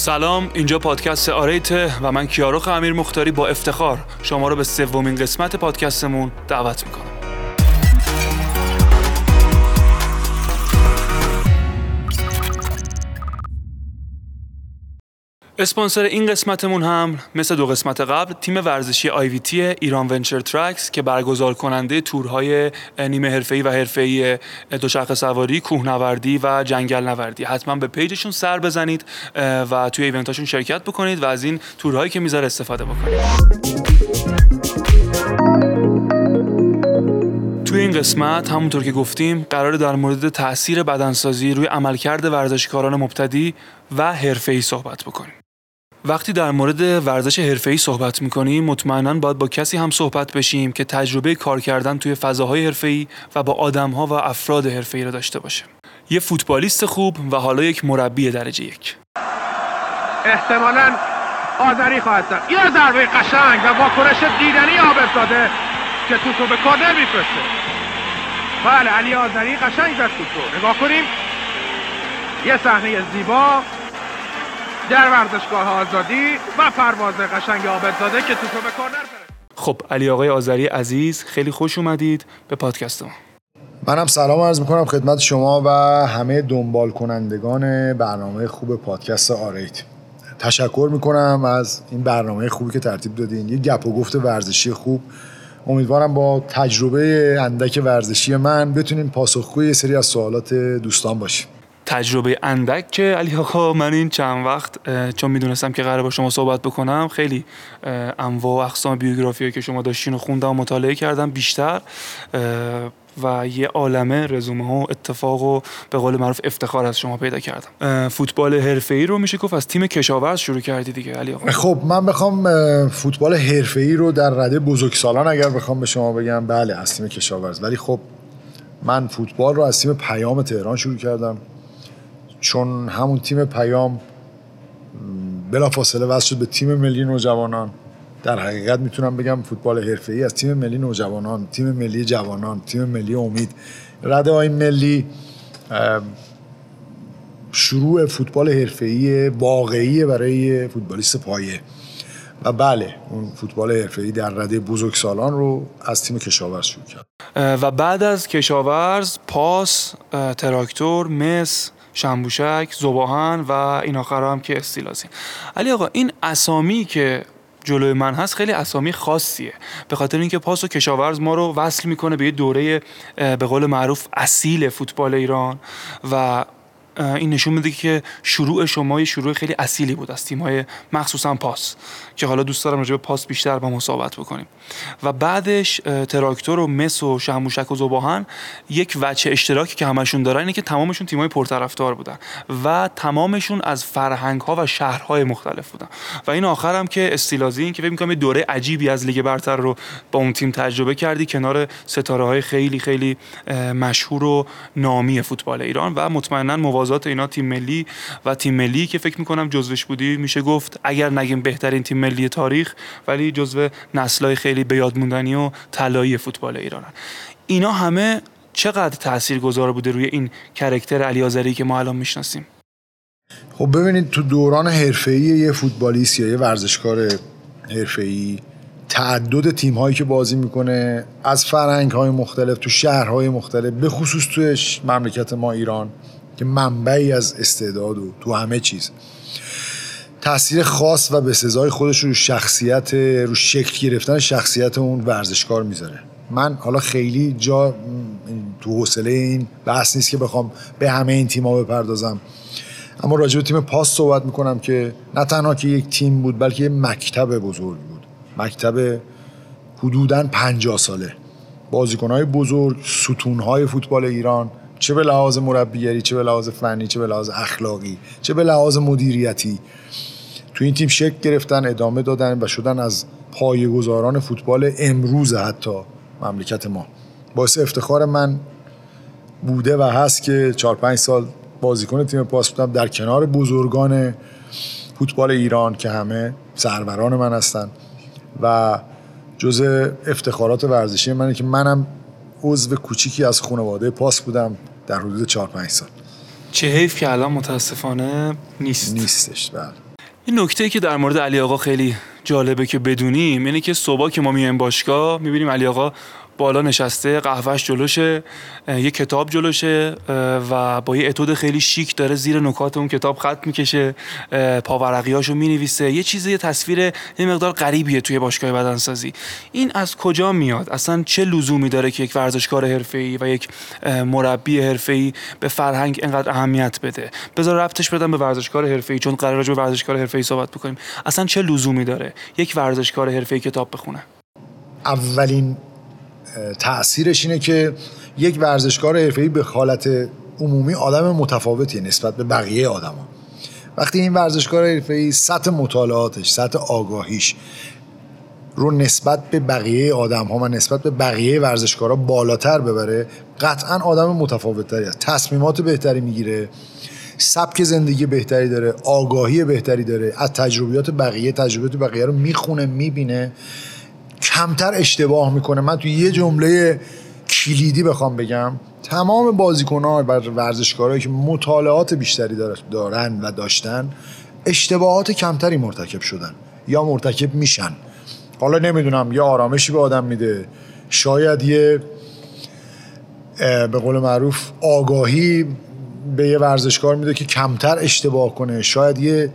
سلام اینجا پادکست آریته و من کیاروخ امیر مختاری با افتخار شما رو به سومین قسمت پادکستمون دعوت می‌کنم. اسپانسر این قسمتمون هم مثل دو قسمت قبل تیم ورزشی IVT Iran Venture Treks که برگزار کننده تورهای نیمه حرفه‌ای و حرفه‌ای دوچرخه سواری، کوهنوردی و جنگل نوردی حتما به page شون سر بزنید و توی ایونتاشون شرکت بکنید و از این تورهایی که می‌ذاره استفاده بکنید توی این قسمت همونطور که گفتیم قرار در مورد تاثیر بدنسازی روی عملکرد ورزشکاران مبتدی و حرفه‌ای صحبت بکنیم. وقتی در مورد ورزش حرفه‌ای صحبت می‌کنیم مطمئنا باید با کسی هم صحبت بشیم که تجربه کار کردن توی فضاهای حرفه‌ای و با آدم‌ها و افراد حرفه‌ای را داشته باشه. یه فوتبالیست خوب و حالا یک مربی درجه یک. احتمالاً آذری خواهد زد. یه ضربه قشنگ و واکنش دیدنی عابد داده که توپو به کارنر میفرسته. بله علی آذری قشنگ زد توپو. نگاه کنیم. یه صحنه زیبا در ورزشگاه آزادی و پرواز قشنگ عابدزاده که توپو به کارنر خب علی آقای آذری عزیز خیلی خوش اومدید به پادکست ما. منم سلام عرض می‌کنم خدمت شما و همه دنبال کنندگان برنامه خوب پادکست آریت تشکر می‌کنم از این برنامه خوبی که ترتیب دادین. یه گپ و گفت ورزشی خوب. امیدوارم با تجربه اندک ورزشی من بتونین پاسخگوی یه سری از سوالات دوستان باشیم. تجربه اندک که علی آقا من این چند وقت چون می‌دونستم که قرار با شما صحبت بکنم خیلی انواع و اقسام بیوگرافی که شما داشتین و خوندم و مطالعه کردم بیشتر و یه عالمه رزومه ها و اتفاق و به قول معروف افتخار از شما پیدا کردم. فوتبال ای رو میشه گفت از تیم کشاورز شروع کردی دیگه علی آقا. خب من بخوام فوتبال ای رو در رده بزرگسالان اگر بخوام به شما بگم بله از تیم کشاورز. ولی خب من فوتبال رو از تیم پیام تهران شروع کردم. چون همون تیم پیام بلافاصله وصل شد به تیم ملی نوجوانان. در حقیقت می‌تونم بگم فوتبال حرفه‌ای از تیم ملی نوجوانان تیم ملی جوانان تیم ملی امید. رده های ملی شروع فوتبال حرفه‌ای واقعی برای فوتبالیست پایه. و بله اون فوتبال حرفه‌ای در رده بزرگسالان رو از تیم کشاورز شروع کرد. و بعد از کشاورز پاس تراکتور مس شنبوشک زباهن و این آخر هم که استیلازی علی آقا این اسامی که جلوی من هست خیلی اسامی خاصیه. به خاطر اینکه پاس و کشاورز ما رو وصل می‌کنه به یه دوره به قول معروف اصیل فوتبال ایران و این نشون میده که شروع شما یه شروع خیلی اصیلی بود از تیم‌های مخصوصا پاس که حالا دوست دارم راجع به پاس بیشتر با مصاحبت بکنیم. و بعدش تراکتور و مس و شهموشک و زباهن یک وجه اشتراکی که همشون دارن اینه که تمامشون تیم‌های پرطرفدار بودن و تمامشون از فرهنگ‌ها و شهرهای مختلف بودن. و این آخر هم که استیلازی این که فکر می‌کنم دوره عجیبی از لیگ برتر رو با اون تیم تجربه کردی کنار ستاره‌های خیلی خیلی مشهور و نامی فوتبال ایران و مطمئنا موازات اینا تیم ملی و تیم ملی که فکر می‌کنم جزوش بودی میشه گفت اگر نگیم بهترین تیم ملی تاریخ ولی جزو نسل‌های خیلی به یاد موندنی و طلایی فوتبال ایرانن اینا همه چقدر تاثیرگذار بوده روی این کرکتر علی آذری که ما الان می‌شناسیم؟ خب ببینید تو دوران حرفه‌ای یه فوتبالیست یا یه ورزشکار حرفه‌ای تعدد تیم هایی که بازی می‌کنه از فرهنگ های مختلف تو شهرهای مختلف به خصوص توی مملکت ما ایران که منبعی از استعداد و تو همه چیز. تاثیر خاص و به سزای خودش رو شخصیت رو شکل گرفتن شخصیت اون ورزشکار می‌ذاره. من حالا خیلی جا تو حوصله این بحث نیست که بخوام به همه این تیم‌ها بپردازم. اما راجع به تیم پاس صحبت می‌کنم که نه تنها که یک تیم بود بلکه یک مکتب بزرگ بود. مکتب حدوداً 50 ساله. بازیکنهای بزرگ ستونهای فوتبال ایران چه به لحاظ مربیگری چه به لحاظ فنی چه به لحاظ اخلاقی چه به لحاظ مدیریتی. تو این تیم شکل گرفتن ادامه دادن و شدن از پایه‌گذاران فوتبال امروز حتی مملکت ما. باعث افتخار من بوده و هست که 4 5 سال بازیکن تیم پاس بودم در کنار بزرگان فوتبال ایران که همه سروران من هستن. و جز افتخارات ورزشی منه که منم عضو کوچیکی از خانواده پاس بودم. در حدود 4 5 سال. چه حیف که الان متاسفانه نیست. نیستش بله. این نکته که در مورد علی آقا خیلی جالبه که بدونیم اینه که صبح که ما میایم باشگاه می‌بینیم علی آقا بالا نشسته قهوهش جلوشه یه کتاب جلوشه و با یه اتود خیلی شیک داره زیر نکات اون کتاب خط می‌کشه پاورقیاشو می‌نویسه. یه چیز یه تصویر یه مقدار غریبیه توی باشگاه بدنسازی. این از کجا میاد؟ اصلا چه لزومی داره که یک ورزشکار حرفه‌ای و یک مربی حرفه‌ای به فرهنگ اینقدر اهمیت بده؟ بذار ربطش بدم به ورزشکار حرفه‌ای چون قرار به ورزشکار حرفه‌ای صحبت بکنیم. اصلا چه لزومی داره یک ورزشکار حرفه‌ای کتاب بخونه؟ اولین تاثیرش اینه که یک ورزشکار حرفه‌ای به حالت عمومی آدم متفاوتیه نسبت به بقیه آدما. وقتی این ورزشکار حرفه‌ای سطح مطالعاتش سطح آگاهیش رو نسبت به بقیه آدم ها و نسبت به بقیه ورزشکارا بالاتر ببره قطعا آدم متفاوتتری است. تصمیمات بهتری می‌گیره سبک زندگی بهتری داره آگاهی بهتری داره از تجربیات بقیه تجربیات بقیه رو می‌خونه می‌بینه. کمتر اشتباه می‌کنه. من تو یه جمله کلیدی بخوام بگم. تمام بازیکنان و ورزشکارهایی که مطالعات بیشتری دارن و داشتن اشتباهات کمتری مرتکب شدن یا مرتکب میشن. حالا نمی‌دونم یا آرامشی به آدم میده. شاید یه به قول معروف آگاهی به یه ورزشکار میده که کمتر اشتباه کنه. شاید یه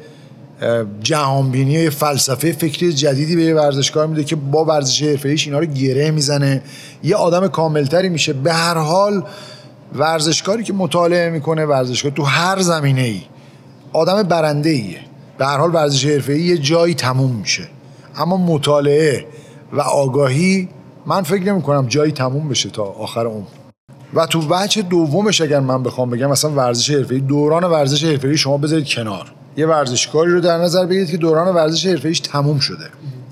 جهانبینی فلسفه فکری جدیدی به یه ورزشکار میده که با ورزش حرفه‌ایش اینا رو گره می‌زنه. یه آدم کاملتری میشه. به هر حال ورزشکاری که مطالعه می‌کنه ورزشکار تو هر زمینه ای آدم برنده ایه به هر حال ورزش حرفه‌ای یه جایی تموم میشه. اما مطالعه و آگاهی من فکر نمی کنم جایی تموم بشه تا آخر عمر. و تو وجه دومش اگر من بخوام بگم مثلا ورزش حرفه‌ای دوران ورزش حرفه‌ای شما بذارید کنار. یه ورزشکاری رو در نظر بگیرید که دوران ورزش حرفه‌ایش تموم شده.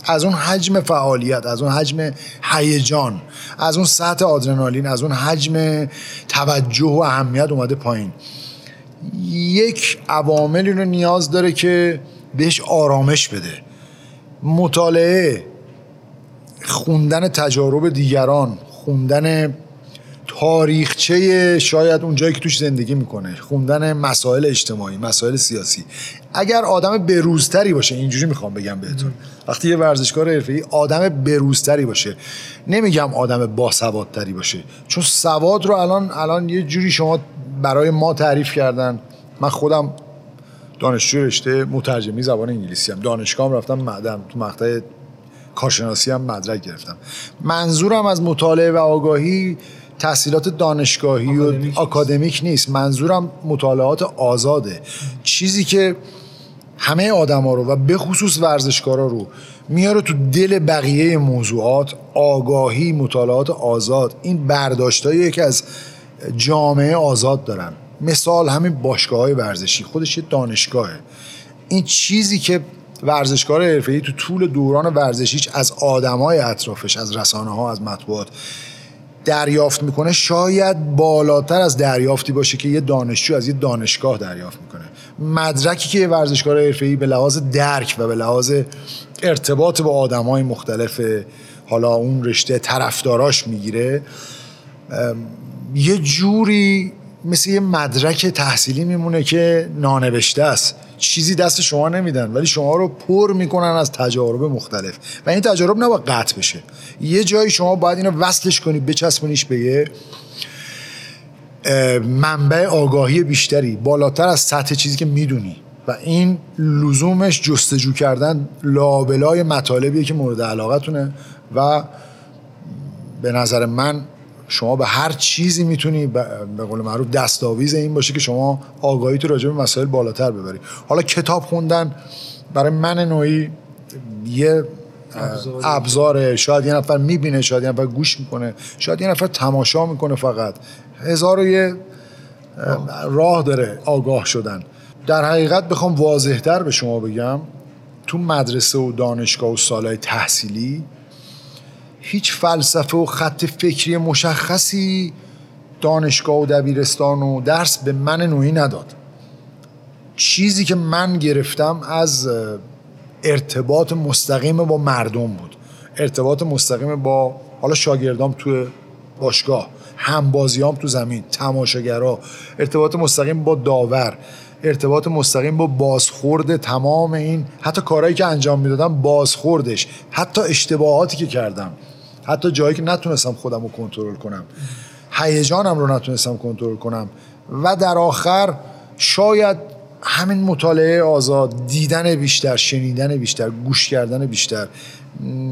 از اون حجم فعالیت از اون حجم هیجان از اون سطح آدرنالین از اون حجم توجه و اهمیت اومده پایین. یک عواملی رو نیاز داره که بهش آرامش بده. مطالعه خوندن تجارب دیگران خوندن تاریخچه شاید اون جایی که توش زندگی می‌کنه. خوندن مسائل اجتماعی مسائل سیاسی. اگر آدم بروزتری باشه اینجوری می‌خوام بگم بهتون. وقتی یه ورزشکار حرفه‌ای آدم بروزتری باشه. نمیگم آدم باسوادتری باشه. چون سواد رو الان الان یه جوری شما برای ما تعریف کردن. من خودم دانشجو رشته مترجمی زبان انگلیسی هم دانشگاه رفتم معدم تو مقطع کارشناسی هم مدرک گرفتم. منظورم از مطالعه و آگاهی تحصیلات دانشگاهی و آکادمیک نیست. منظورم مطالعات آزاده. چیزی که همه آدما رو و به خصوص ورزشکارا رو میاره تو دل بقیه موضوعات آگاهی مطالعات آزاد. این برداشتایی که از جامعه آزاد دارن. مثال همین باشگاه های ورزشی. خودش یه دانشگاهه. این چیزی که ورزشکار حرفه‌ای تو طول دوران ورزشیش از آدمای اطرافش از رسانه ها از مطبوعات دریافت می‌کنه شاید بالاتر از دریافتی باشه که یه دانشجو از یه دانشگاه دریافت می‌کنه. مدرکی که یه ورزشکار حرفه‌ای به لحاظ درک و به لحاظ ارتباط با آدمای مختلف حالا اون رشته طرفداراش می‌گیره یه جوری مثل یه مدرک تحصیلی میمونه که نانوشته است. چیزی دست شما نمیدن ولی شما رو پر می‌کنن از تجارب مختلف. و این تجارب نباید قطع بشه. یه جایی شما باید اینو وصلش کنی بچسبونیش به یه منبع آگاهی بیشتری بالاتر از سطح چیزی که می‌دونی. و این لزومش جستجو کردن لابلای مطالبیه که مورد علاقتونه. و به نظر من شما به هر چیزی می‌تونی به قول معروف دستاویز این باشه که شما آگاهی تو راجع به مسائل بالاتر ببری. حالا کتاب خوندن برای من نوعی یه ابزاره. شاید یه نفر می‌بینه شاید یه نفر گوش می‌کنه شاید یه نفر تماشا می‌کنه فقط. هزار و یه راه داره آگاه شدن. در حقیقت بخوام واضحتر به شما بگم تو مدرسه و دانشگاه و سالهای تحصیلی هیچ فلسفه و خط فکری مشخصی دانشگاه و دبیرستان و درس به من نوعی نداد. چیزی که من گرفتم از ارتباط مستقیم با مردم بود. ارتباط مستقیم با حالا شاگردام تو باشگاه همبازیام تو زمین تماشاگرا. ارتباط مستقیم با داور. ارتباط مستقیم با بازخورد تمام این حتی کارهایی که انجام می‌دادم بازخوردش. حتی اشتباهاتی که کردم. حتی جایی که نتونستم خودم رو کنترل کنم. هیجانم رو نتونستم کنترل کنم. و در آخر شاید همین مطالعه آزاد دیدن بیشتر شنیدن بیشتر گوش کردن بیشتر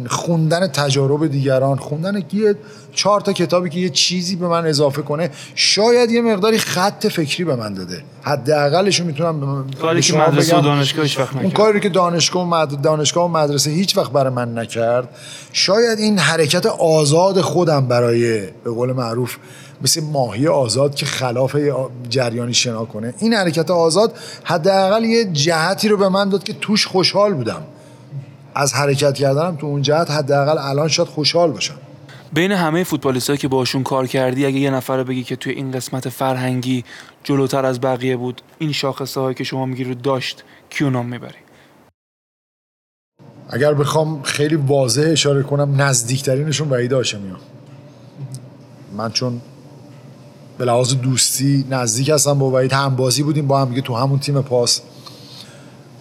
خوندن تجارب دیگران خوندن یه چهار تا کتابی که یه چیزی به من اضافه کنه شاید یه مقداری خط فکری به من داده. حداقلش رو می‌تونم کاری که مدرسه و دانشگاه هیچ وقت اون کاری که دانشگاه و مد... دانشگاه و مدرسه هیچ وقت برای من نکرد. شاید این حرکت آزاد خودم برای به قول معروف مثل ماهی آزاد که خلاف جریانی شنا کنه. این حرکت آزاد حداقل یه جهتی رو به من داد که توش خوشحال بودم. از حرکت کردنم تو اون جهت حداقل الان شاید خوشحال باشم. بین همه فوتبالیستایی که باشون کار کردی اگه یه نفر بگی که توی این قسمت فرهنگی جلوتر از بقیه بود این شاخصه هایی که شما میگی رو داشت کیو نام می‌بری؟ اگر بخوام خیلی واضح اشاره کنم نزدیکترینشون وحید هاشمیان من چون به لحاظ دوستی نزدیک هستم با وحید. هم بازی بودیم با هم دیگه تو همون تیم پاس.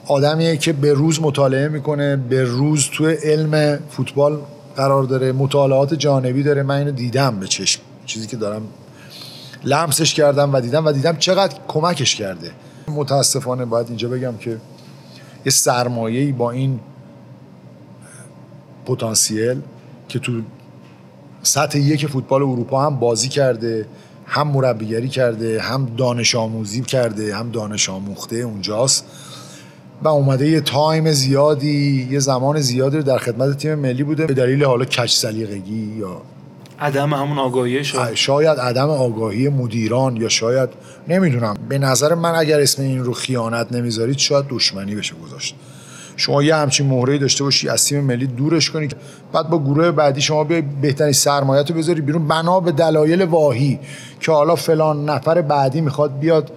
آدمیه که به روز مطالعه می‌کنه به روز تو علم فوتبال قرار داره مطالعات جانبی داره. من اینو دیدم به چشم. چیزی که دارم لمسش کردم و دیدم و دیدم چقدر کمکش کرده. متاسفانه باید اینجا بگم که یه سرمایه‌ای با این پتانسیل که تو سطح یک فوتبال اروپا هم بازی کرده هم مربیگری کرده هم دانش آموزی کرده هم دانش آموخته اونجاست. و اومده یه تایم زیادی یه زمان زیادی رو در خدمت تیم ملی بوده. به دلیل حالا کچ سلیقگی یا عدم همون آگاهی شاید شاید عدم آگاهی مدیران یا شاید نمی‌دونم. به نظر من اگر اسم این رو خیانت نمی‌ذارید شاید دشمنی بشه گذاشت. شما یه همچین مهره داشته باشی از تیم ملی دورش کنی بعد با گروه بعدی شما بیای بهترین سرمایت رو بذاری بیرون. بنا به دلایل واهی. که حالا فلان نفر بعدی می‌خواد بیاد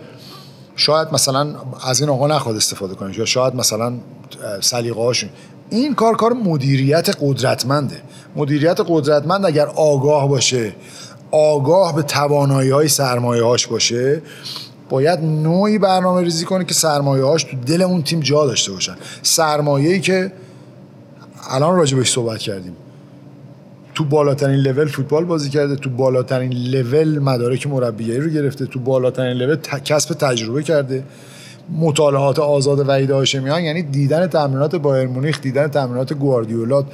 شاید مثلا از این آقا نخواد استفاده کنه یا شاید مثلا سلیقه این کار کار مدیریت قدرتمنده. مدیریت قدرتمند اگر آگاه باشه آگاه به توانایی های سرمایه هاش باشه باید نوعی برنامه ریزی کنه که سرمایه هاش تو دل اون تیم جا داشته باشن. سرمایه ای که الان راجبش صحبت کردیم. تو بالاترین لول فوتبال بازی کرده تو بالاترین لول مدارک مربیگری رو گرفته تو بالاترین لول کسب تجربه کرده. مطالعات آزاد وحید هاشمیان یعنی دیدن تمرینات بایر مونیخ دیدن تمرینات گواردیولا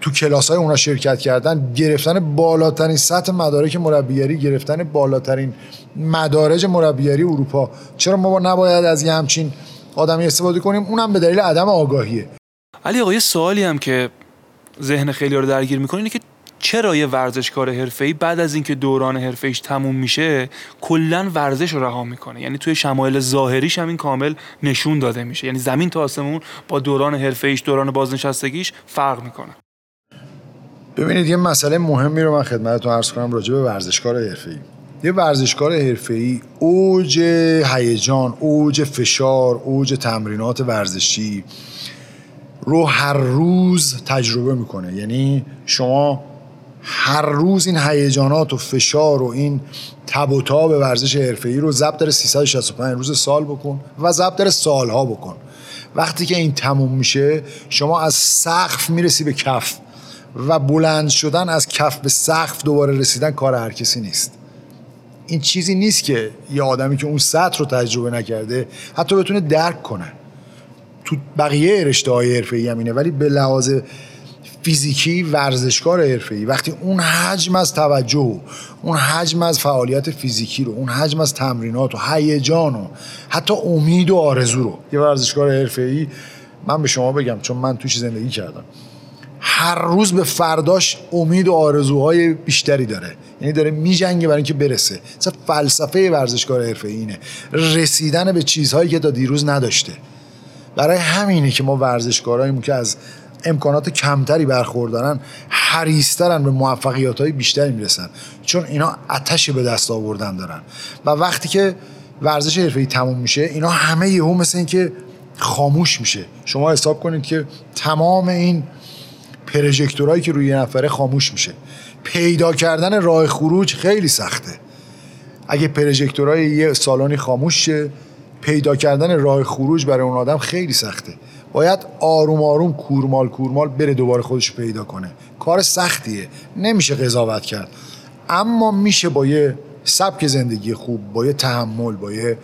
تو کلاس های اونا شرکت کردن گرفتن بالاترین سطح مدارک مربیگری گرفتن بالاترین مدارج مربیگری اروپا. چرا ما نباید از یه همچین آدمی استفاده کنیم؟ اونم به دلیل عدم آگاهیه. علی آقا یه سوالی هم که ذهن خیلی رو درگیر می‌کنه اینه که چرا یه ورزشکار حرفه‌ای بعد از اینکه دوران حرفه‌ایش تموم میشه کلا ورزش رو رها می‌کنه. یعنی توی شمایل ظاهریش هم این کامل نشون داده میشه. یعنی زمین تا آسمون با دوران حرفه‌ایش دوران بازنشستگیش فرق می‌کنه. ببینید یه مسئله مهمی رو من خدمتتون عرض کنم راجع به ورزشکار حرفه‌ای. یه ورزشکار حرفه‌ای اوج هیجان اوج فشار اوج تمرینات ورزشی رو هر روز تجربه می‌کنه. یعنی شما هر روز این هیجانات و فشار و این تب و تاب ورزش حرفه‌ای رو ضبط در 365 روز سال بکن و ضبط در سالها بکن. وقتی که این تموم میشه شما از سقف می‌رسی به کف و بلند شدن از کف به سقف دوباره رسیدن کار هر کسی نیست. این چیزی نیست که یه آدمی که اون سطح رو تجربه نکرده حتی بتونه درک کنه. تو بقیه رشته های حرفه‌ای همینه ولی به لحاظ فیزیکی ورزشکار حرفه‌ای. وقتی اون حجم از توجه اون حجم از فعالیت فیزیکی رو اون حجم از تمرینات و هیجان و حتی امید و آرزو رو یه ورزشکار حرفه‌ای من به شما بگم چون من توش زندگی کردم هر روز به فرداش امید و آرزوهای بیشتری داره. یعنی داره میجنگه برای اینکه برسه. مثلا فلسفه ورزشکار حرفه‌ای اینه. رسیدن به چیزهایی که تا دیروز نداشته. برای همینه که ما ورزشکاراییم که از امکانات کمتری برخوردارن حریسترن به موفقیات های بیشتری می‌رسن. چون اینا اتش به دست آوردن دارن. و وقتی که ورزش حرفه‌ای تموم میشه اینا همه یهو مثل این که خاموش میشه. شما حساب کنید که تمام این پرژکتورایی که روی یه نفره خاموش میشه. پیدا کردن راه خروج خیلی سخته. اگه پرژکتورای یه سالانی خاموش شه پیدا کردن راه خروج برای اون آدم خیلی سخته. باید آروم آروم کورمال کورمال بره دوباره خودش پیدا کنه. کار سختیه. نمیشه قضاوت کرد. اما میشه با یه سبک زندگی خوب با یه تحمل با یه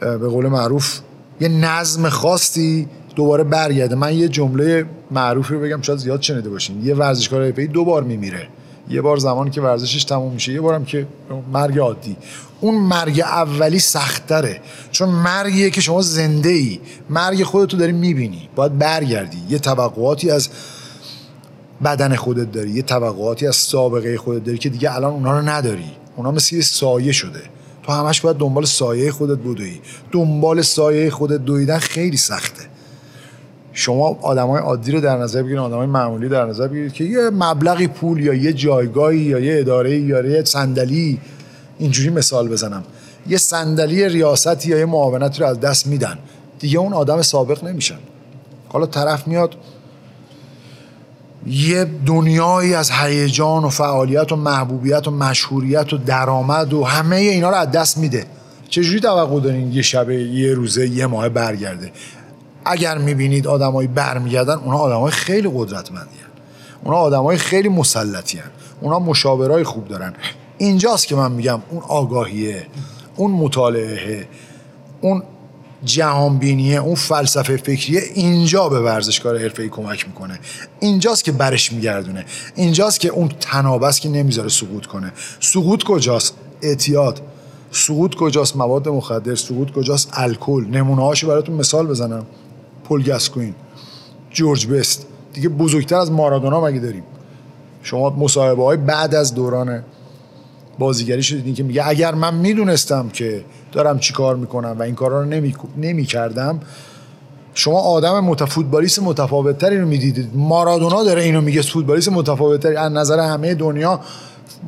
به قول معروف یه نظم خاصی دوباره برگرده. من یه جمله معروفی رو بگم شاید زیاد شنیده باشین. یه ورزشکار حرفه‌ای دو بار میمیره. یه بار زمانی که ورزشش تموم میشه یه بارم که مرگ عادی. اون مرگ اولی سختره چون مرگیه که شما زنده ای مرگ خودتو داری می‌بینی باید برگردی. یه توقعاتی از بدن خودت داری یه توقعاتی از سابقه خودت داری که دیگه الان اونا رو نداری. اونا مثل سایه شده. تو همش باید دنبال سایه خودت بدوی دنبال سایه خودت دویدن خیلی سخته. شما آدمای عادی رو در نظر بگیرید آدمای معمولی در نظر بگیرید که یه مبلغی پول یا یه جایگاهی یا یه اداره یا یه صندلی اینجوری مثال بزنم. یه صندلی ریاستی یا یه معاونتی رو از دست میدن. دیگه اون آدم سابق نمیشن. حالا طرف میاد یه دنیایی از هیجان و فعالیت و محبوبیت و مشهوریت و درآمد و همه اینا رو از دست میده. چجوری توقع دارین یه شب یه روزه یه ماه برگرده؟ اگر می‌بینید آدمایی برمیگردن اونا آدمای خیلی قدرتمندی اونا آدمای خیلی مسلطی هن. اونا مشاورای خوب دارن. اینجاست که من میگم اون آگاهیه اون مطالعه اون جهانبینیه اون فلسفه فکریه اینجا به ورزشکار حرفه‌ای کمک می‌کنه. اینجاست که برش میگردونه. اینجاست که اون تنابست که نمی‌ذاره سقوط کنه. سقوط کجاست؟ اعتیاد. سقوط کجاست؟ مواد مخدر. سقوط کجاست؟ الکل. نمونه هاشو براتون مثال بزنم. پل گاسکوین جورج بست. دیگه بزرگتر از مارادونا مگه داریم؟ شما مصاحبه های بعد از دوران بازیگری شدید که میگه اگر من می‌دونستم که دارم چی کار می‌کنم و این کارا رو نمی, نمی کردم شما آدم متفوتبالیست متفاوتتری رو می‌دیدید. مارادونا داره اینو میگه فوتبالیست متفاوتتری از نظر همه دنیا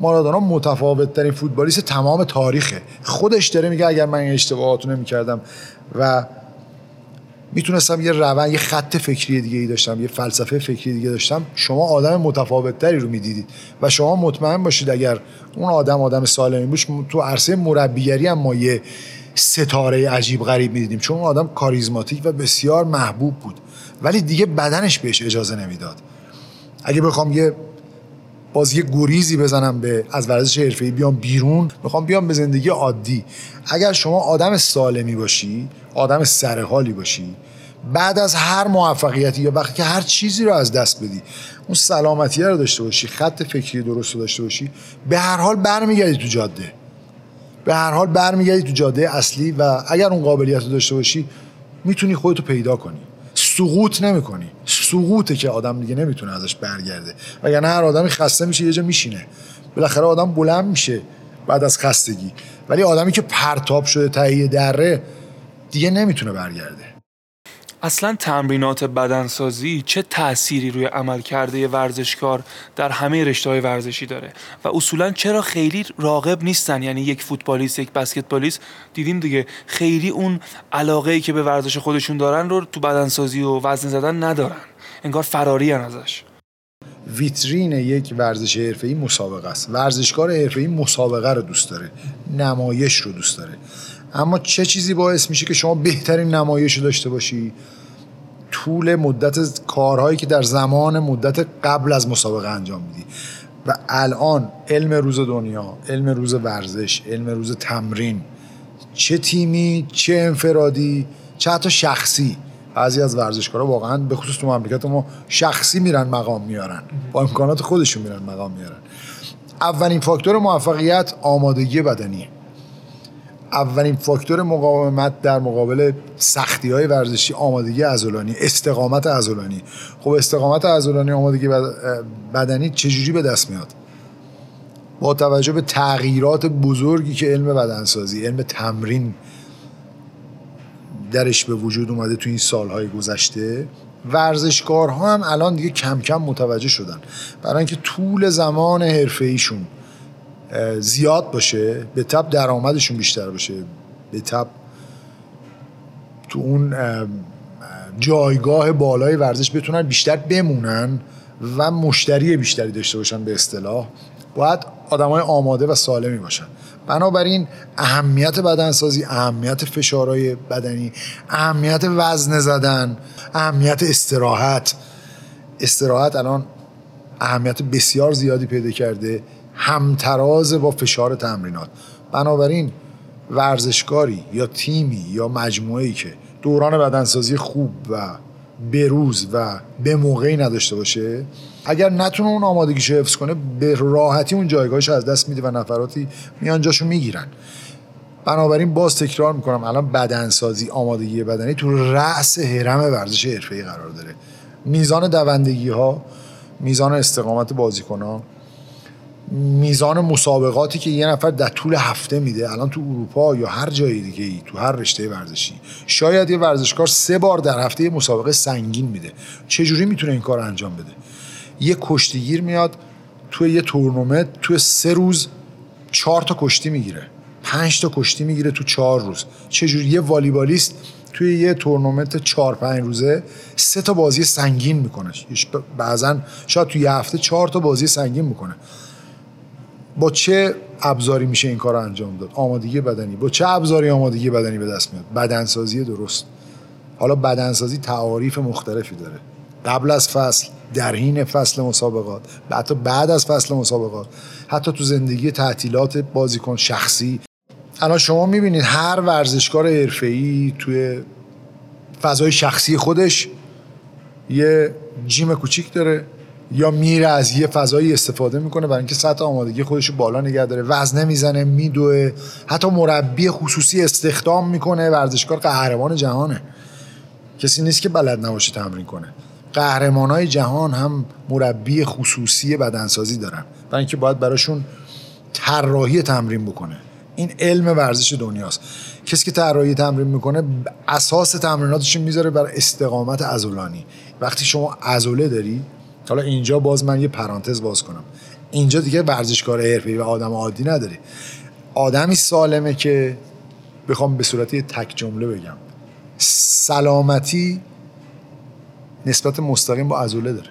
مارادونا متفاوتترین فوتبالیست تمام تاریخه. خودش داره میگه اگر من این اشتباهاتو نمی‌کردم و می‌تونستم یه روند یه خط فکری دیگه ای داشتم یه فلسفه فکری دیگه داشتم. شما آدم متفاوتتری رو می‌دیدید و شما مطمئن باشید اگر اون آدم آدم سالمی بود تو عرصه مربیگری هم ما یه ستاره عجیب غریب می‌دیدیم. چون اون آدم کاریزماتیک و بسیار محبوب بود. ولی دیگه بدنش بهش اجازه نمی‌داد. اگه بخوام یه باز یه گریزی بزنم به از ورزش حرفه‌ای بیام بیرون. می‌خوام بیام به زندگی عادی. اگر شما آدم سالمی باشی آدم سرحالی باشی بعد از هر موفقیتی یا وقتی که هر چیزی رو از دست بدی اون سلامتی رو داشته باشی خط فکری درست رو داشته باشی به هر حال برمیگردی تو جاده. به هر حال برمیگردی تو جاده اصلی و اگر اون قابلیت رو داشته باشی می‌تونی خودتو پیدا کنی. سقوط نمی‌کنی. سقوطه که آدم دیگه نمی‌تونه ازش برگرده. وگرنه هر آدمی خسته میشه یه جا میشینه. بالاخره آدم بلند میشه بعد از خستگی. ولی آدمی که پرتاب شده تهیه دره دیگه نمی‌تونه برگرده. اصلا تمرینات بدنسازی چه تأثیری روی عمل کرده ورزشکار در همه رشته های ورزشی داره؟ و اصولا چرا خیلی راقب نیستن؟ یعنی یک فوتبالیست یک بسکتبالیست؟ دیدیم دیگه خیلی اون علاقه ای که به ورزش خودشون دارن رو تو بدنسازی و وزن زدن ندارن. انگار فراری ازش. ویترین یک ورزش حرفه‌ای مسابقه است. ورزشکار حرفه‌ای مسابقه رو دوست داره. نمایش رو دوست داره. اما چه چیزی باعث میشه که شما بهترین نمایش داشته باشی؟ طول مدت کارهایی که در زمان مدت قبل از مسابقه انجام میدی. و الان علم روز دنیا علم روز ورزش علم روز تمرین چه تیمی چه انفرادی چه حتی شخصی. بعضی از ورزشکارا واقعا به خصوص تو مملکت ما شخصی میرن مقام میارن. با امکانات خودشون میرن مقام میارن. اولین فاکتور موفقیت آمادگی بدنیه. اولین فاکتور مقاومت در مقابل سختی های ورزشی آمادگی عضلانی استقامت عضلانی. خب استقامت عضلانی آمادگی بدنی چجوری به دست میاد؟ با توجه به تغییرات بزرگی که علم بدنسازی علم تمرین درش به وجود اومده تو این سالهای گذشته ورزشکارها هم الان دیگه کم کم متوجه شدن. برای اینکه طول زمان حرفه ایشون زیاد باشه به تب درآمدشون بیشتر باشه. به تب تو اون جایگاه بالای ورزش بتونن بیشتر بمونن و مشتری بیشتری داشته باشن به اصطلاح. باید آدمای آماده و سالمی باشن. بنابراین اهمیت بدنسازی اهمیت فشارهای بدنی اهمیت وزن زدن اهمیت استراحت استراحت الان اهمیت بسیار زیادی پیدا کرده. همتراز با فشار تمرینات. بنابراین ورزشکاری یا تیمی یا مجموعه‌ای که دوران بدنسازی خوب و بروز و به موقعی نداشته باشه اگر نتونه اون آمادگیشو حفظ کنه به راحتی اون جایگاهش از دست میده و نفراتی میان جاشو می‌گیرن. بنابراین باز تکرار می‌کنم الان بدنسازی آمادگی بدنی تو رأس هرم ورزش حرفه‌ای قرار داره. میزان دوندگی ها میزان استقامت بازیکن میزان مسابقاتی که یه نفر در طول هفته میده الان تو اروپا یا هر جای دیگه ای تو هر رشته ورزشی شاید یه ورزشکار سه بار در هفته یه مسابقه سنگین میده. چجوری می‌تونه این کار انجام بده؟ یه کشتیگیر میاد توی یه تورنمنت توی سه روز چهار تا کشتی می‌گیره. پنج تا کشتی می‌گیره تو چهار روز. چجوری؟ یه والیبالیست توی یه تورنمنت چهار پنج روزه سه تا بازی سنگین می‌کنه. بعضا شاید توی یه هفته چهار تا بازی سنگین می‌کنه. با چه ابزاری میشه این کار انجام داد؟ آمادگی بدنی. با چه ابزاری آمادگی بدنی به دست میاد؟ بدنسازی درست. حالا بدنسازی تعاریف مختلفی داره. قبل از فصل در حین فصل مسابقات حتی بعد از فصل مسابقات حتی تو زندگی تعطیلات بازیکن شخصی. الان شما می‌بینید هر ورزشکار حرفه‌ای توی فضای شخصی خودش یه جیم کوچیک داره. یا میره از یه فضایی استفاده می‌کنه برای اینکه سطح آمادگی خودش بالا نگه داره وزنه می‌زنه میدوه. حتی مربی خصوصی استخدام می‌کنه ورزشکار قهرمان جهانه. کسی نیست که بلد نباشه تمرین کنه. قهرمان های جهان هم مربی خصوصی بدنسازی دارن. برای اینکه باید براشون طراحی تمرین بکنه. این علم ورزش دنیاست. کسی که طراحی تمرین می‌کنه اساس تمریناتش می‌ذاره بر استقامت عضلانی. وقتی شما عضله داری حالا اینجا باز من یه پرانتز باز کنم. اینجا دیگه ورزشکار حرفه‌ای و آدم عادی نداری. آدمی سالمه که بخوام به صورت یه تک جمله بگم. سلامتی نسبت مستقیم با عضله داره.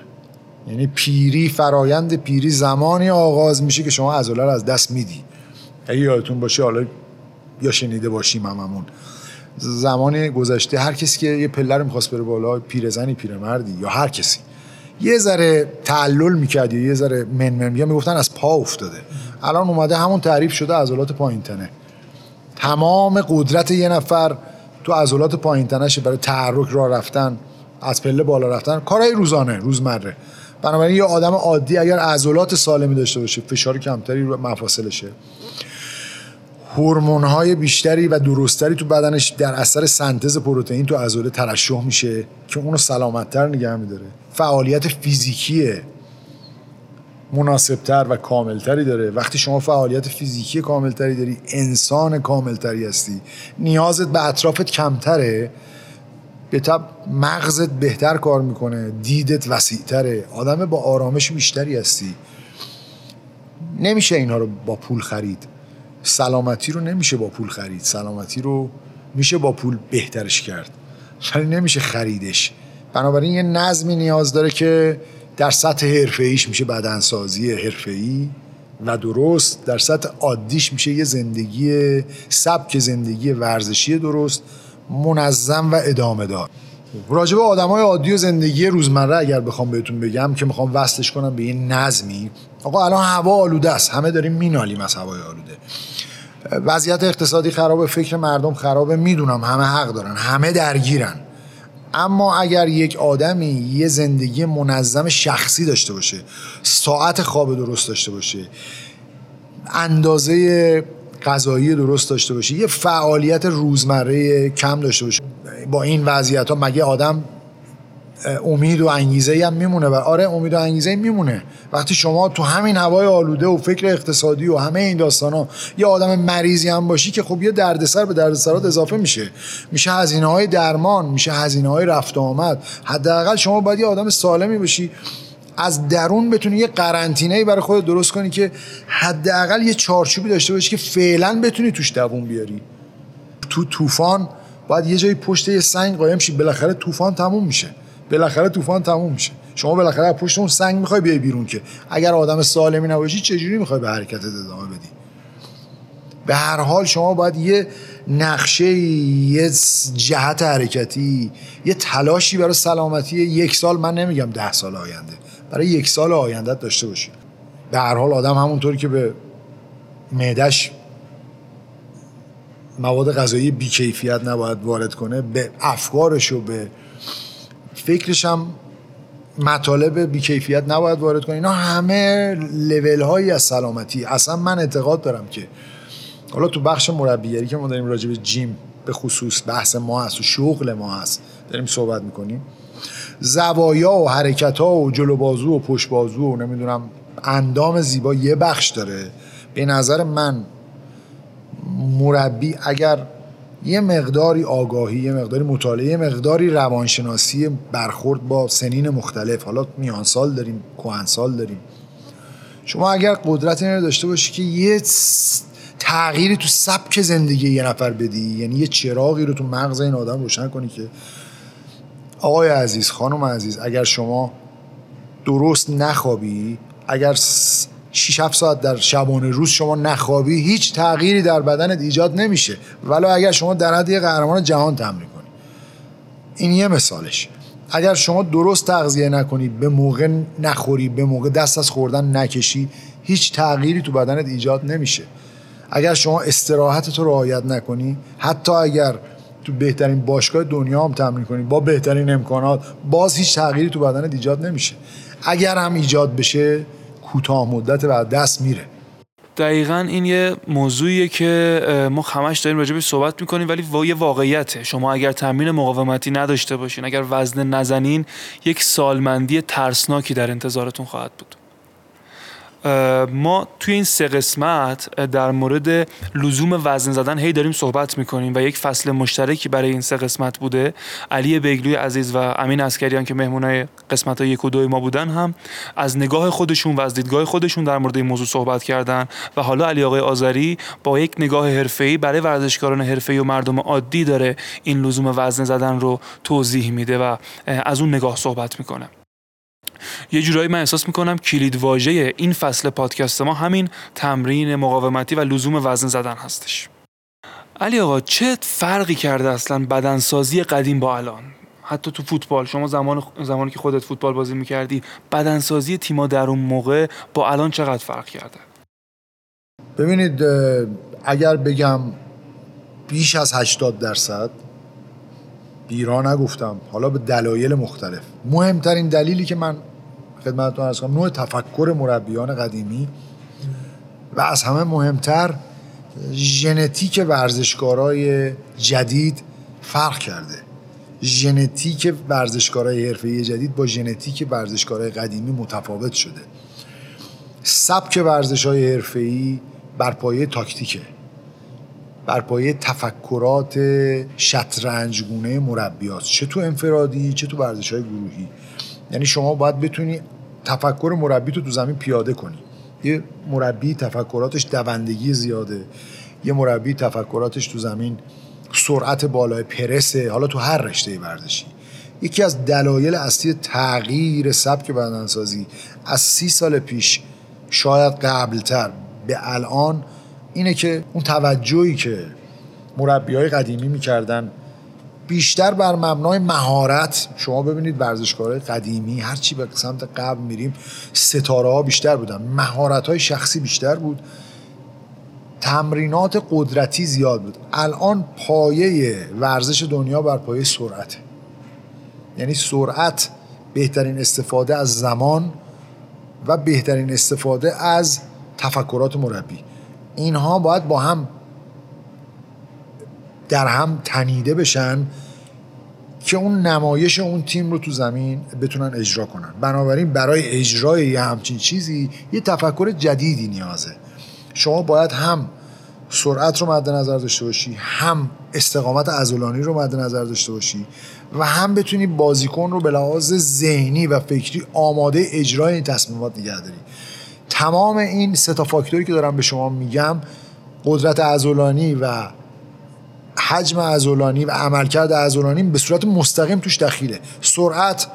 یعنی پیری فرایند پیری زمانی آغاز میشه که شما عضله رو از دست میدی. اگه یادتون باشه حالا یا شنیده باشیم هممون. زمان گذشته هر کسی که یه پله رو می‌خواست بره بالا پیرزنی پیرمردی یا هر کسی. یه ذره تعلل می‌کرد یا یه ذره منمن یا می‌گفتن از پا افتاده. الان اومده همون تعریف شده عضلات پایینتنه. تمام قدرت یه نفر تو عضلات پایینتنشه برای تحرک راه رفتن از پله بالا رفتن کارهای روزانه روزمره. بنابراین یه آدم عادی اگر عضلات سالمی داشته باشه فشار کمتری رو مفاصلشه هورمون های بیشتری و درستری تو بدنش در اثر سنتز پروتئین تو عضله ترشح میشه که اونو سلامتتر نگه میداره. فعالیت فیزیکی مناسبتر و کاملتری داره. وقتی شما فعالیت فیزیکی کاملتری داری انسان کاملتری هستی. نیازت به اطرافت کمتره. به تب مغزت بهتر کار می‌کنه. دیدت وسیعتره. آدم با آرامش بیشتری هستی. نمیشه اینها رو با پول خرید. سلامتی رو نمیشه با پول خرید. سلامتی رو میشه با پول بهترش کرد. ولی نمیشه خریدش. بنابراین یه نظمی نیاز داره که در سطح حرفه‌ایش میشه بدنسازی حرفه‌ای و درست در سطح عادیش میشه یه زندگی سبک زندگی ورزشی درست منظم و ادامه دار. راجب آدم های عادی و زندگی روزمره اگر بخوام بهتون بگم که می‌خوام وصلش کنم به یه نظمی آقا الان هوا آلوده است. همه داریم مینالیم از هوای آلوده. وضعیت اقتصادی خرابه فکر مردم خرابه. می‌دونم همه حق دارن همه درگیرن. اما اگر یک آدمی یه زندگی منظم شخصی داشته باشه ساعت خواب درست داشته باشه اندازه غذایی درست داشته باشه یه فعالیت روزمره کم داشته باشه با این وضعیت ها مگه آدم امید و انگیزه هم میمونه و آره امید و انگیزه میمونه. وقتی شما تو همین هوای آلوده و فکر اقتصادی و همه این داستان ها یه آدم مریضی هم باشی که خب یه دردسر به دردسرات اضافه میشه. میشه هزینه های درمان میشه هزینه های رفت آمد. حداقل شما باید یه آدم سالمی باشی. از درون بتونی یه قرنطینه برای خودت درست کنی که حداقل یه چارچوبی داشته باشی که فعلا بتونی توش دووم بیاری. تو طوفان باید یه جایی پشت یه سنگ قایم شی بالاخره طوفان تموم میشه. بالاخره طوفان تموم میشه. شما بالاخره پشت اون سنگ می‌خوای بیای بیرون که. اگر آدم سالمی نباشی چجوری می‌خوای به حرکت ادامه بدی؟ به هر حال شما باید یه نقشه یه جهت حرکتی یه تلاشی برای سلامتی یک سال من نمیگم ده سال آینده برای یک سال آینده داشته باشی. به هر حال آدم همونطوری که به معدش مواد غذایی بیکیفیت نباید وارد کنه به افکارش و به فکرش هم مطالب بیکیفیت نباید وارد کنه. اینا همه لول هایی از سلامتی. اصلا من اعتقاد دارم که حالا تو بخش مربیگری که ما داریم راجع به جیم به خصوص بحث ما هست و شغل ما هست داریم صحبت می‌کنیم. زوایا و حرکت ها و جلو بازو و پشت بازو و نمی‌دونم اندام زیبا یه بخش داره. به نظر من مربی اگر یه مقداری آگاهی یه مقداری مطالعه یه مقداری روانشناسی برخورد با سنین مختلف. حالا میان سال داریم سال داریم. شما اگر قدرت این داشته باشی که یه تغییری تو سبک زندگی یه نفر بدی یعنی یه چراغی رو تو مغز این آدم روشن کنی که آقای عزیز خانم عزیز اگر شما درست نخوابی اگر 6 7 ساعت در شبانه روز شما نخوابی هیچ تغییری در بدنت ایجاد نمیشه. ولی اگر شما در حد یه قهرمان جهان تمرین کنی. این یه مثالش. اگر شما درست تغذیه نکنی به موقع نخوری به موقع دست از خوردن نکشی هیچ تغییری تو بدنت ایجاد نمیشه. اگر شما استراحت رو رعایت نکنی حتی اگر تو بهترین باشگاه دنیا هم تمرین کنی با بهترین امکانات باز هیچ تغییری تو بدنت ایجاد نمیشه. اگر هم ایجاد بشه کوتاه مدت بعد دست میره. دقیقا این یه موضوعیه که ما همش داریم راجع صحبت می‌کنیم ولی یه واقعیته. شما اگر تمرین مقاومتی نداشته باشین اگر وزن نزنین یک سالمندی ترسناکی در انتظارتون خواهد بود. ما توی این سه قسمت در مورد لزوم وزن زدن هی داریم صحبت می‌کنیم و یک فصل مشترکی برای این سه قسمت بوده. علی بگلوی عزیز و امین اسکریان که مهمونای قسمت های یک و دوی ما بودن هم از نگاه خودشون و از دیدگاه خودشون در مورد این موضوع صحبت کردن و حالا علی آقای آذری با یک نگاه حرفه‌ای برای ورزشکاران حرفه‌ای و مردم عادی داره این لزوم وزن زدن رو توضیح میده و از اون نگاه صحبت می‌کنه. یه جورایی من احساس می‌کنم کلید واژه این فصل پادکست ما همین تمرین مقاومتی و لزوم وزن زدن هستش. علی آقا چه فرقی کرده اصلا بدنسازی قدیم با الان؟ حتی تو فوتبال شما زمان زمانی که خودت فوتبال بازی می‌کردی بدنسازی تیما در اون موقع با الان چقدر فرق کرده؟ ببینید اگر بگم بیش از 80 درصد بیرا نگفتم حالا به دلایل مختلف. مهمترین دلیلی که من خدمتتون کنم نوع تفکر مربیان قدیمی و از همه مهمتر ژنتیک ورزشکارای جدید فرق کرده. ژنتیک ورزشکارای حرفه‌ای جدید با ژنتیک ورزشکارای قدیمی متفاوت شده. سبک ورزش های حرفه‌ای بر پایه تاکتیکه. بر پایه تفکرات شطرنجگونه مربیات. چه تو انفرادی چه تو ورزش های گروهی. یعنی شما باید بتونی تفکر مربی تو تو زمین پیاده کنی. یه مربی تفکراتش دوندگی زیاده. یه مربی تفکراتش تو زمین سرعت بالای پرسه. حالا تو هر رشته ورزشی. یکی از دلایل اصلی تغییر سبک بدنسازی از سی سال پیش شاید قبلتر به الان اینه که اون توجهی که مربی های قدیمی می‌کردن بیشتر بر مبنای مهارت شما ببینید ورزشکارهای قدیمی هرچی به سمت قبل میریم ستاره ها بیشتر بودن مهارت های شخصی بیشتر بود. تمرینات قدرتی زیاد بود. الان پایه ورزش دنیا بر پایه سرعت. یعنی سرعت بهترین استفاده از زمان و بهترین استفاده از تفکرات مربی. اینها باید با هم در هم تنیده بشن که اون نمایش اون تیم رو تو زمین بتونن اجرا کنن. بنابراین برای اجرای یه همچین چیزی یه تفکر جدیدی نیازه. شما باید هم سرعت رو مد نظر داشته باشی هم استقامت ازولانی رو مد نظر داشته باشی و هم بتونی بازیکن رو به لحاظ ذهنی و فکری آماده اجرای این تصمیمات نگه داری. تمام این سه تا فاکتوری که دارم به شما میگم قدرت ازولانی و حجم ازولانی و عملکرد ازولانی به صورت مستقیم توش دخیله. سرعت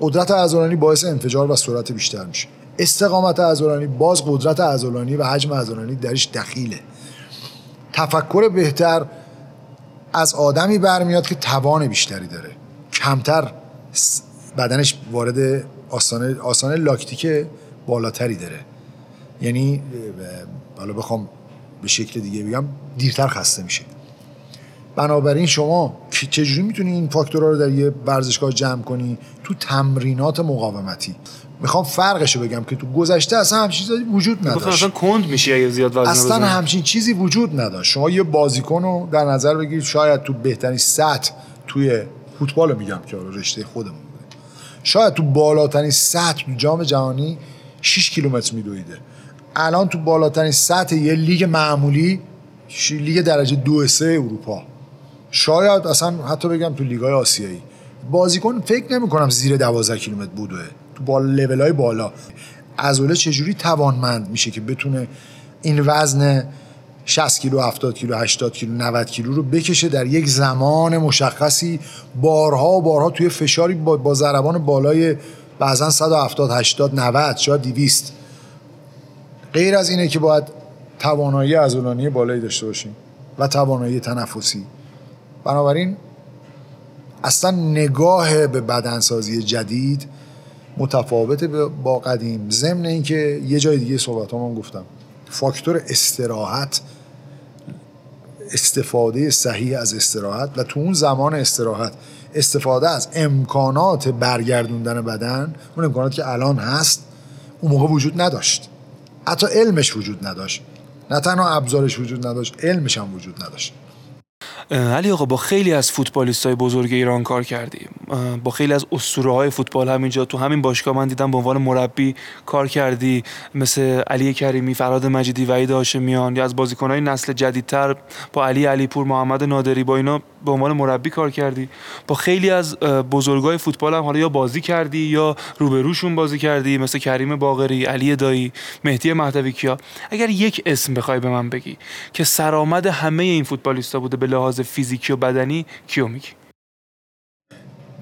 قدرت عضلانی باعث انفجار و سرعت بیشتر میشه. استقامت عضلانی باز قدرت عضلانی و حجم عضلانی درش دخیله. تفکر بهتر از آدمی برمیاد که توان بیشتری داره. کمتر بدنش وارد آسانه, آسانه لاکتیک بالاتری داره. یعنی حالا بخوام به شکل دیگه بگم دیرتر خسته میشه. بنابراین شما چجوری می‌تونی این فاکتورها رو در یه ورزشگاه جمع کنی؟ تو تمرینات مقاومتی. می‌خوام فرقشو بگم که تو گذشته اصلا همچین چیزی وجود نداشت. اصلا کند میشی اگه زیاد وزن اصلا همچین چیزی وجود نداشت. شما یه بازیکن رو در نظر بگیرید شاید تو بهترین سطح توی فوتبال میگم که رشته خودمون بوده. شاید تو بالاترین سطح تو جام جهانی 6 کیلومتر میدویده. الان تو بالاترین سطح یه لیگ معمولی لیگ درجه دو سه اروپا. شاید اصلا حتی بگم تو لیگای آسیایی. بازیکن فکر نمی کنم زیر 12 کیلومتر بوده. تو بال های بالا. عضله چجوری توانمند میشه که بتونه این وزن 60 کیلو 70 کیلو 80 کیلو 90 کیلو رو بکشه در یک زمان مشخصی؟ بارها و بارها توی فشاری با, با بالای بعضا 170 80 90 شاید 200 غیر از اینه که باید توانایی عضلانی بالایی داشته باشیم و توانایی تنفسی. بنابراین اصلا نگاه به بدنسازی جدید متفاوت با قدیم. ضمن اینکه یه جای دیگه صحبت گفتم. فاکتور استراحت استفاده صحیح از استراحت و تو اون زمان استراحت استفاده از امکانات برگردوندن بدن اون امکاناتی که الان هست اون موقع وجود نداشت. حتی علمش وجود نداشت. نه تنها ابزارش وجود نداشت علمش هم وجود نداشت. علی آقا با خیلی از فوتبالیست های بزرگ ایران کار کردیم. با خیلی از اسطوره های فوتبال همینجا تو همین باشگاه من دیدم به عنوان مربی کار کردی. مثل علی کریمی فراد مجیدی وحید هاشمیان یا از های نسل جدیدتر با علی علیپور محمد نادری با اینا به عنوان مربی کار کردی. با خیلی از بزرگای فوتبال هم حالا یا بازی کردی یا روبروشون بازی کردی مثل کریم باقری علی دایی مهدی مهدوی کیا اگر یک اسم بخوای به من بگی که سرآمد همه این فوتبالیستا بوده به لحاظ فیزیکی و بدنی کیو میگی؟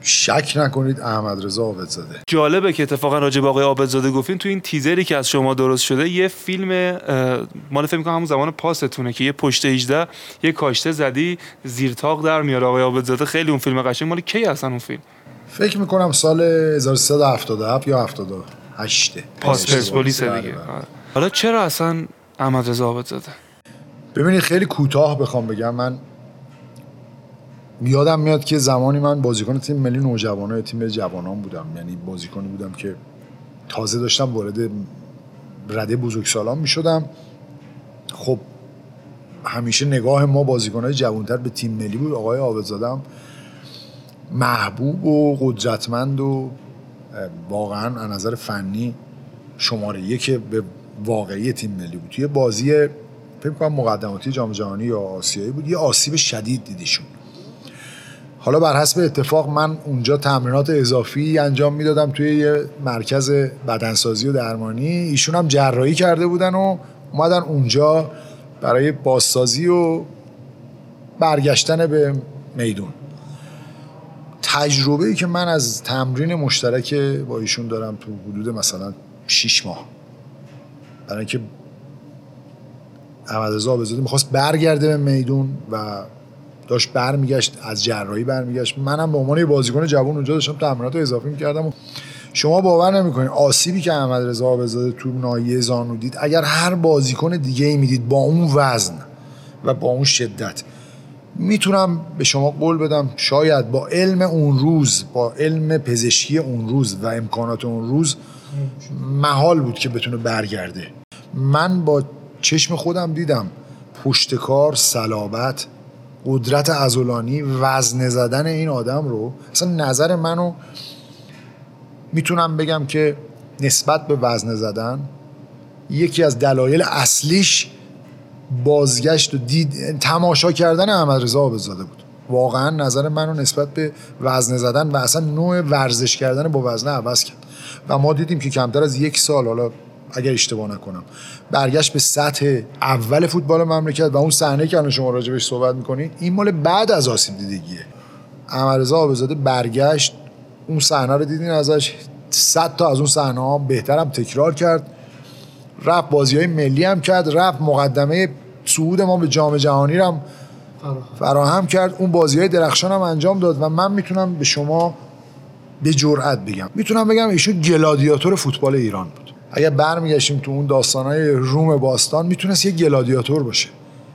شک نکنید احمد رضا عابدزاده جالبه که اتفاقا راجع به آقای عابدزاده گفتین تو این تیزری که از شما درست شده یه فیلم مال فکر می‌کنم همون زمان پاستونه که یه پشت 18 یه کاشته زدی زیر تاق در میاره. آقای عابدزاده خیلی اون فیلم قشنگ. مال کی اصلا اون فیلم؟ فکر می‌کنم سال 1377 یا 78 پاس پرسپولیس دیگه. بله، بله. حالا چرا اصلا احمد رضا عابدزاده ببینید خیلی کوتاه بخوام بگم. من یادم میاد که زمانی من بازیکن تیم ملی نوجوانان تیم جوانان بودم. یعنی بازیکنی بودم که تازه داشتم وارد رده بزرگسالان می شدم خب همیشه نگاه ما بازیکنهای جوانتر به تیم ملی بود. آقای آبدزادم محبوب و قدرتمند و واقعا از نظر فنی شماره یک به واقعی تیم ملی بود. توی بازی فکر کنم مقدماتی جام جهانی یا آسیایی بود. یه آسیب شدید دیدیشون. حالا بر حسب اتفاق من اونجا تمرینات اضافی انجام می‌دادم توی یه مرکز بدنسازی و درمانی. ایشون هم جراحی کرده بودن و اومدن اونجا برای بازسازی و برگشتن به میدون. تجربه ای که من از تمرین مشترک با ایشون دارم تو حدود مثلا 6 ماه. برای اینکه احمد رضا می‌خواست برگرده به میدون و داشت برمیگشت از جراحی برمیگشت. منم به عنوان بازیکن جوان اونجا داشتم تمرینات رو اضافه می‌کردم و شما باور نمی‌کنید آسیبی که احمد رضا آبزاده تو ناحیه زانو دید اگر هر بازیکن دیگه ای می‌دید با اون وزن و با اون شدت می‌تونم به شما قول بدم شاید با علم اون روز با علم پزشکی اون روز و امکانات اون روز محال بود که بتونه برگرده. من با چشم خودم دیدم پشتکار صلابت قدرت ازولانی وزن زدن این آدم رو اصلا نظر منو می‌تونم بگم که نسبت به وزن زدن یکی از دلایل اصلیش بازگشت و دید تماشا کردن احمد رضا آبزاده بود. واقعا نظر منو نسبت به وزن زدن و اصلا نوع ورزش کردن با وزن عوض کرد. و ما دیدیم که کمتر از یک سال حالا اگر اشتباه نکنم. برگشت به سطح اول فوتبال مملکت و اون صحنه که الان شما راجبش صحبت می‌کنید این مال بعد از آسیب دیدگیه. احمد رضا آبزاده برگشت اون صحنه رو دیدین ازش؟ صد تا از اون صحنه ها بهترم تکرار کرد. رفت بازی های ملی هم کرد رفت مقدمه صعود ما به جام جهانی رو هم فراهم. کرد. اون بازی های درخشان هم انجام داد و من می‌تونم به شما به جرئت بگم. می‌تونم بگم ایشون گلادیاتور فوتبال ایران بود. اگر برمیگشتیم تو اون داستانهای روم باستان می‌تونست یه گلادیاتور باشه.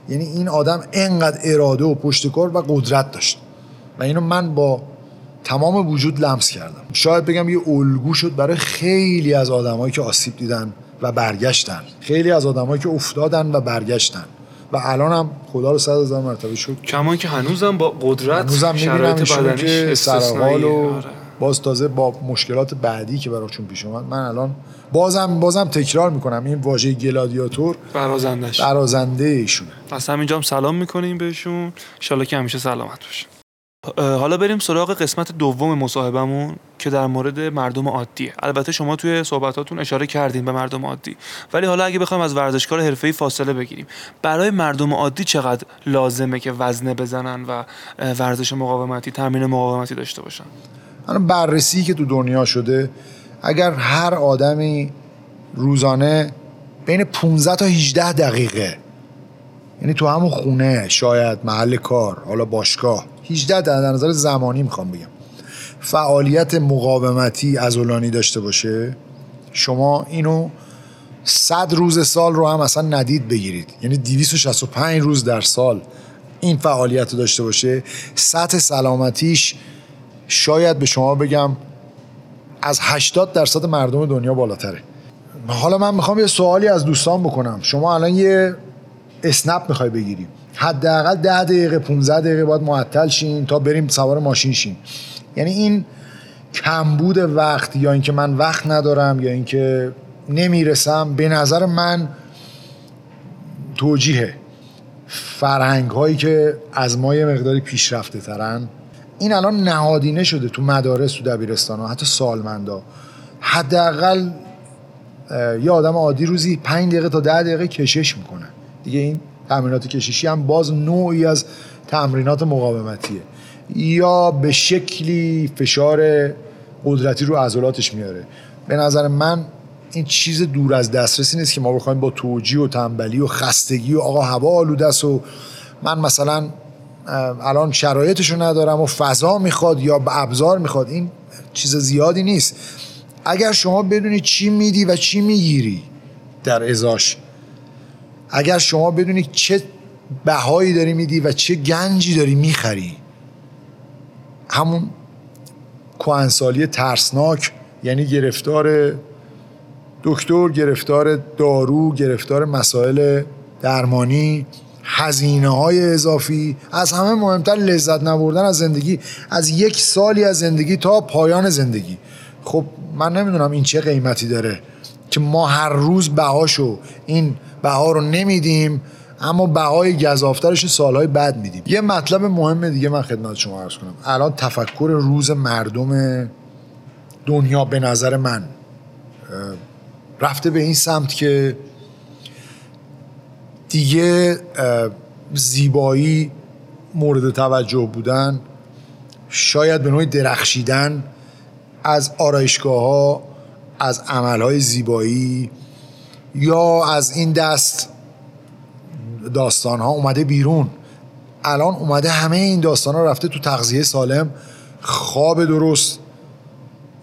یعنی این آدم انقدر اراده و پشتکار و قدرت داشت. و اینو من با تمام وجود لمس کردم. شاید بگم یه الگو شد برای خیلی از آدمایی که آسیب دیدن و برگشتن. خیلی از آدمایی که افتادن و برگشتن. و الان هم خدا رو صد هزار مرتبه شد کمان که هنوزم با قدرت هنوزم شرایط بدنیش استثنایی. و آره. باز تازه با مشکلات بعدی که براشون پیش اومد من الان بازم بازم تکرار می‌کنم این واژه گلادیاتور برازندش. برازنده ایشونه. از همینجا هم سلام می‌کنیم بهشون. انشالله که همیشه سلامت باشن حالا بریم سراغ قسمت دوم مصاحبمون که در مورد مردم عادیه البته شما توی صحبتاتون اشاره کردین به مردم عادی. ولی حالا اگه بخوایم از ورزشکار حرفه‌ای فاصله بگیریم. برای مردم عادی چقدر لازمه که وزنه بزنن و ورزش مقاومتی تمرین مقاومتی داشته باشن؟ الان بررسی که تو دنیا شده اگر هر آدمی روزانه بین 15 تا 18 دقیقه یعنی تو همون خونه شاید محل کار حالا باشگاه 18 در در نظر زمانی می‌خوام بگم فعالیت مقاومتی ازولانی داشته باشه شما اینو 100 روز سال رو هم اصلا ندید بگیرید. یعنی 265 روز در سال این فعالیت رو داشته باشه. سطح سلامتیش شاید به شما بگم از 80 درصد مردم دنیا بالاتره. حالا من می‌خوام یه سوالی از دوستان بکنم. شما الان یه اسنپ می‌خوای بگیری حداقل 10 دقیقه 15 دقیقه باید معطل شین تا بریم سوار ماشین شین. یعنی این کمبود وقت یا اینکه من وقت ندارم یا اینکه نمی‌رسم به نظر من توجیهه. فرهنگ هایی که از ما یه مقداری پیشرفته ترن این الان نهادینه شده تو مدارس تو دبیرستان ها حتی سالمندا. حداقل یه آدم عادی روزی 5 دقیقه تا 10 دقیقه کشش می‌کنه. دیگه این تمرینات کششی هم باز نوعی از تمرینات مقاومتیه. یا به شکلی فشار قدرتی رو عضلاتش میاره. به نظر من این چیز دور از دسترسی نیست که ما بخوایم با توجیه و تنبلی و خستگی و آقا هوا آلوده است و من مثلا الان شرایطشو ندارم و فضا می‌خواد یا ابزار می‌خواد این چیز زیادی نیست. اگر شما بدونی چی میدی و چی می‌گیری در ازاش اگر شما بدونی چه بهایی داری میدی و چه گنجی داری می‌خری همون کوهنسالی ترسناک یعنی گرفتار دکتر گرفتار دارو گرفتار مسائل درمانی هزینه های اضافی از همه مهمتر لذت نبردن از زندگی از یک سالی از زندگی تا پایان زندگی. خب من نمی‌دونم این چه قیمتی داره که ما هر روز بهاشو این بها رو نمیدیم اما بهای گذافترش سالهای بعد میدیم. یه مطلب مهم دیگه من خدمت شما عرض کنم. الان تفکر روز مردم دنیا به نظر من رفته به این سمت که دیگه زیبایی مورد توجه بودن شاید به نوعی درخشیدن از آرایشگاه ها از عملهای زیبایی یا از این دست داستان ها اومده بیرون. الان اومده همه این داستان ها رفته تو تغذیه سالم. خواب درست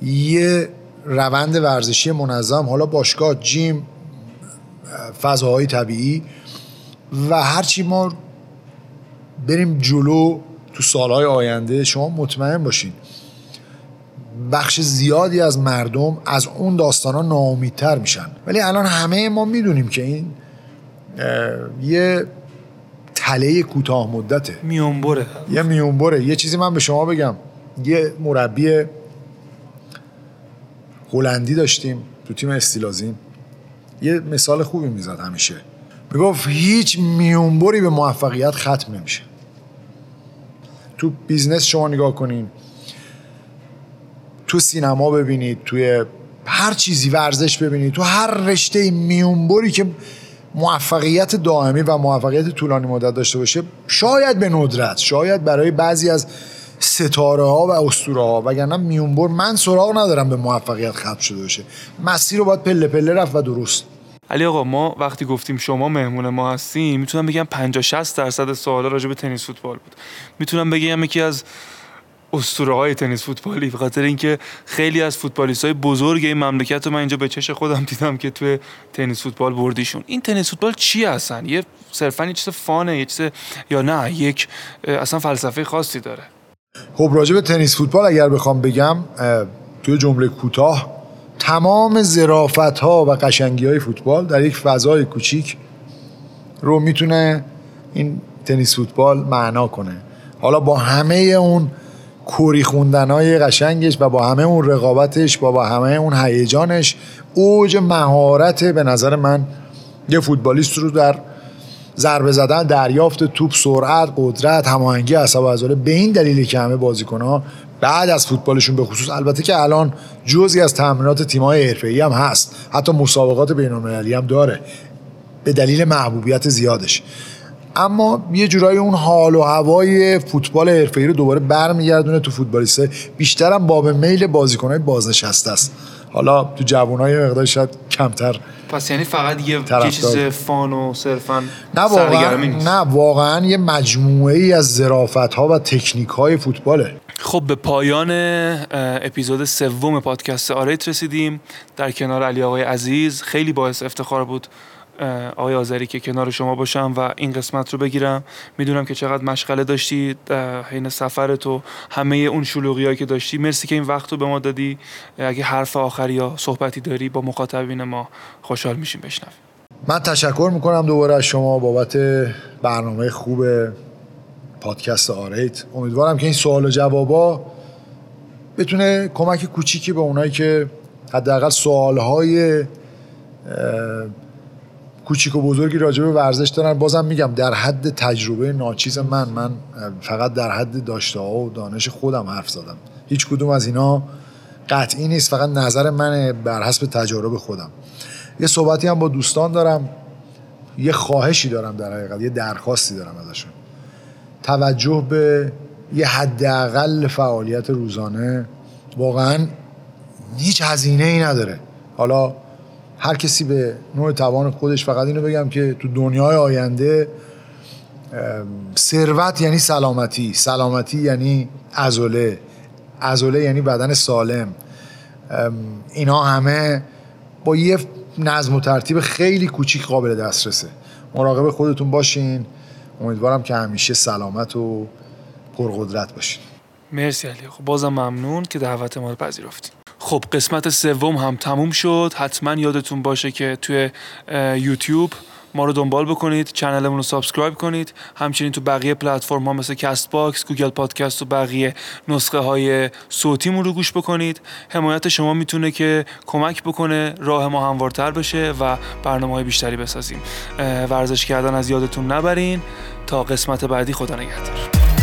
یه روند ورزشی منظم حالا باشگاه جیم فضاهای طبیعی. و هرچی ما بریم جلو تو سالهای آینده شما مطمئن باشین. بخش زیادی از مردم از اون داستان ها ناامیدتر میشن. ولی الان همه ما می‌دونیم که این یه تله کوتاه مدته. میونبره یه میونبره یه چیزی من به شما بگم. یه مربی هلندی داشتیم تو تیم استیل آذین. یه مثال خوبی می‌زد همیشه. می‌گفت هیچ میونبری به موفقیت ختم نمیشه. تو business شما نگاه کنین. تو سینما ببینید توی هر چیزی ورزش ببینید تو هر رشته میونبری که موفقیت دائمی و موفقیت طولانی مدت داشته باشه شاید به ندرت شاید برای بعضی از ستاره ها و اسطوره ها وگرنه میونبر من سراغ ندارم به موفقیت ختم شده باشه. مسیر رو باید پله پله رفت و درست. علی آقا ما وقتی گفتیم شما مهمون ما هستیم می‌تونم بگم 50 60 درصد سوالا راجع به تنیس فوتبال بود. می‌تونم بگم یکی از اسطوره های تنیس فوتبالی به خاطر اینکه خیلی از فوتبالیست های بزرگ این مملکت رو من اینجا به چش خودم دیدم که توی تنیس فوتبال بردیشون. این تنیس فوتبال چی هستن؟ یه صرفا یه چیز فانه یه چیز یا نه یک اصلا فلسفه خاصی داره. خب راجع به تنیس فوتبال اگر بخوام بگم توی جمله کوتاه تمام زرافت ها و قشنگی های فوتبال در یک فضای کوچیک رو می‌تونه این تنیس فوتبال معنا کنه. حالا با همه اون کوری خوندن های قشنگش و با همه اون رقابتش و با همه اون هیجانش اوج مهارت به نظر من یه فوتبالیست رو در ضربه زدن دریافت توپ سرعت قدرت هماهنگی عصب عضله به این دلیلی که همه ها بعد از فوتبالشون به خصوص البته که الان جزی از تمرینات تیم‌های حرفه‌ای هم هست. حتی مسابقات بین‌المللی هم داره. به دلیل محبوبیت زیادش. اما یه جورایی اون حال و هوای فوتبال حرفه‌ای رو دوباره برمیگردونه تو فوتبالیسته بیشترم باب میل بازیکن‌های بازنشسته است. حالا تو جوانای مقدار شاید کمتر پس یعنی فقط یه, چیز فان و صرفا نه واقعا نه واقعا یه مجموعه ای از ظرافت ها و تکنیک های فوتباله. خب به پایان اپیزود سوم پادکست آریت رسیدیم. در کنار علی آقای عزیز خیلی باعث افتخار بود آقای آذری که کنار شما باشم و این قسمت رو بگیرم. می‌دونم که چقدر مشغله داشتی حین سفر تو همه اون شلوغی که داشتی. مرسی که این وقت رو به ما دادی. اگه حرف آخری یا صحبتی داری با مخاطبین ما خوشحال میشیم بشنویم. من تشکر می‌کنم دوباره از شما بابت برنامه خوب پادکست آریت امیدوارم که این سوال و جوابا بتونه کمک کوچیکی به اونایی که حداقل سوالهای کوچیک و بزرگی راجع به ورزش دارن. بازم میگم در حد تجربه ناچیز من من فقط در حد داشته ها و دانش خودم حرف زدم. هیچ کدوم از اینا قطعی نیست فقط نظر من بر حسب تجارب خودم. یه صحبتی هم با دوستان دارم. یه خواهشی دارم در حقیقت یه درخواستی دارم ازشون. توجه به یه حداقل فعالیت روزانه واقعا هیچ هزینه ای نداره. حالا هر کسی به نوع توان خودش فقط اینو بگم که تو دنیای آینده ثروت یعنی سلامتی. سلامتی یعنی ازوله ازوله یعنی بدن سالم. اینا همه با یه نظم و ترتیب خیلی کوچیک قابل دسترسه. مراقب خودتون باشین. امیدوارم که همیشه سلامت و پرقدرت باشین. مرسی علی. خب بازم ممنون که دعوت ما رو پذیرفتین. خب قسمت سوم هم تموم شد. حتما یادتون باشه که توی یوتیوب ما رو دنبال بکنید channel مون رو subscribe کنید. همچنین تو بقیه پلتفرم ها مثل Castbox Google Podcast و بقیه نسخه های صوتیمون رو گوش بکنید. حمایت شما می‌تونه که کمک بکنه راه ما هموارتر بشه و برنامه های بیشتری بسازیم. ورزش کردن از یادتون نبرین. تا قسمت بعدی خدا نگهدار.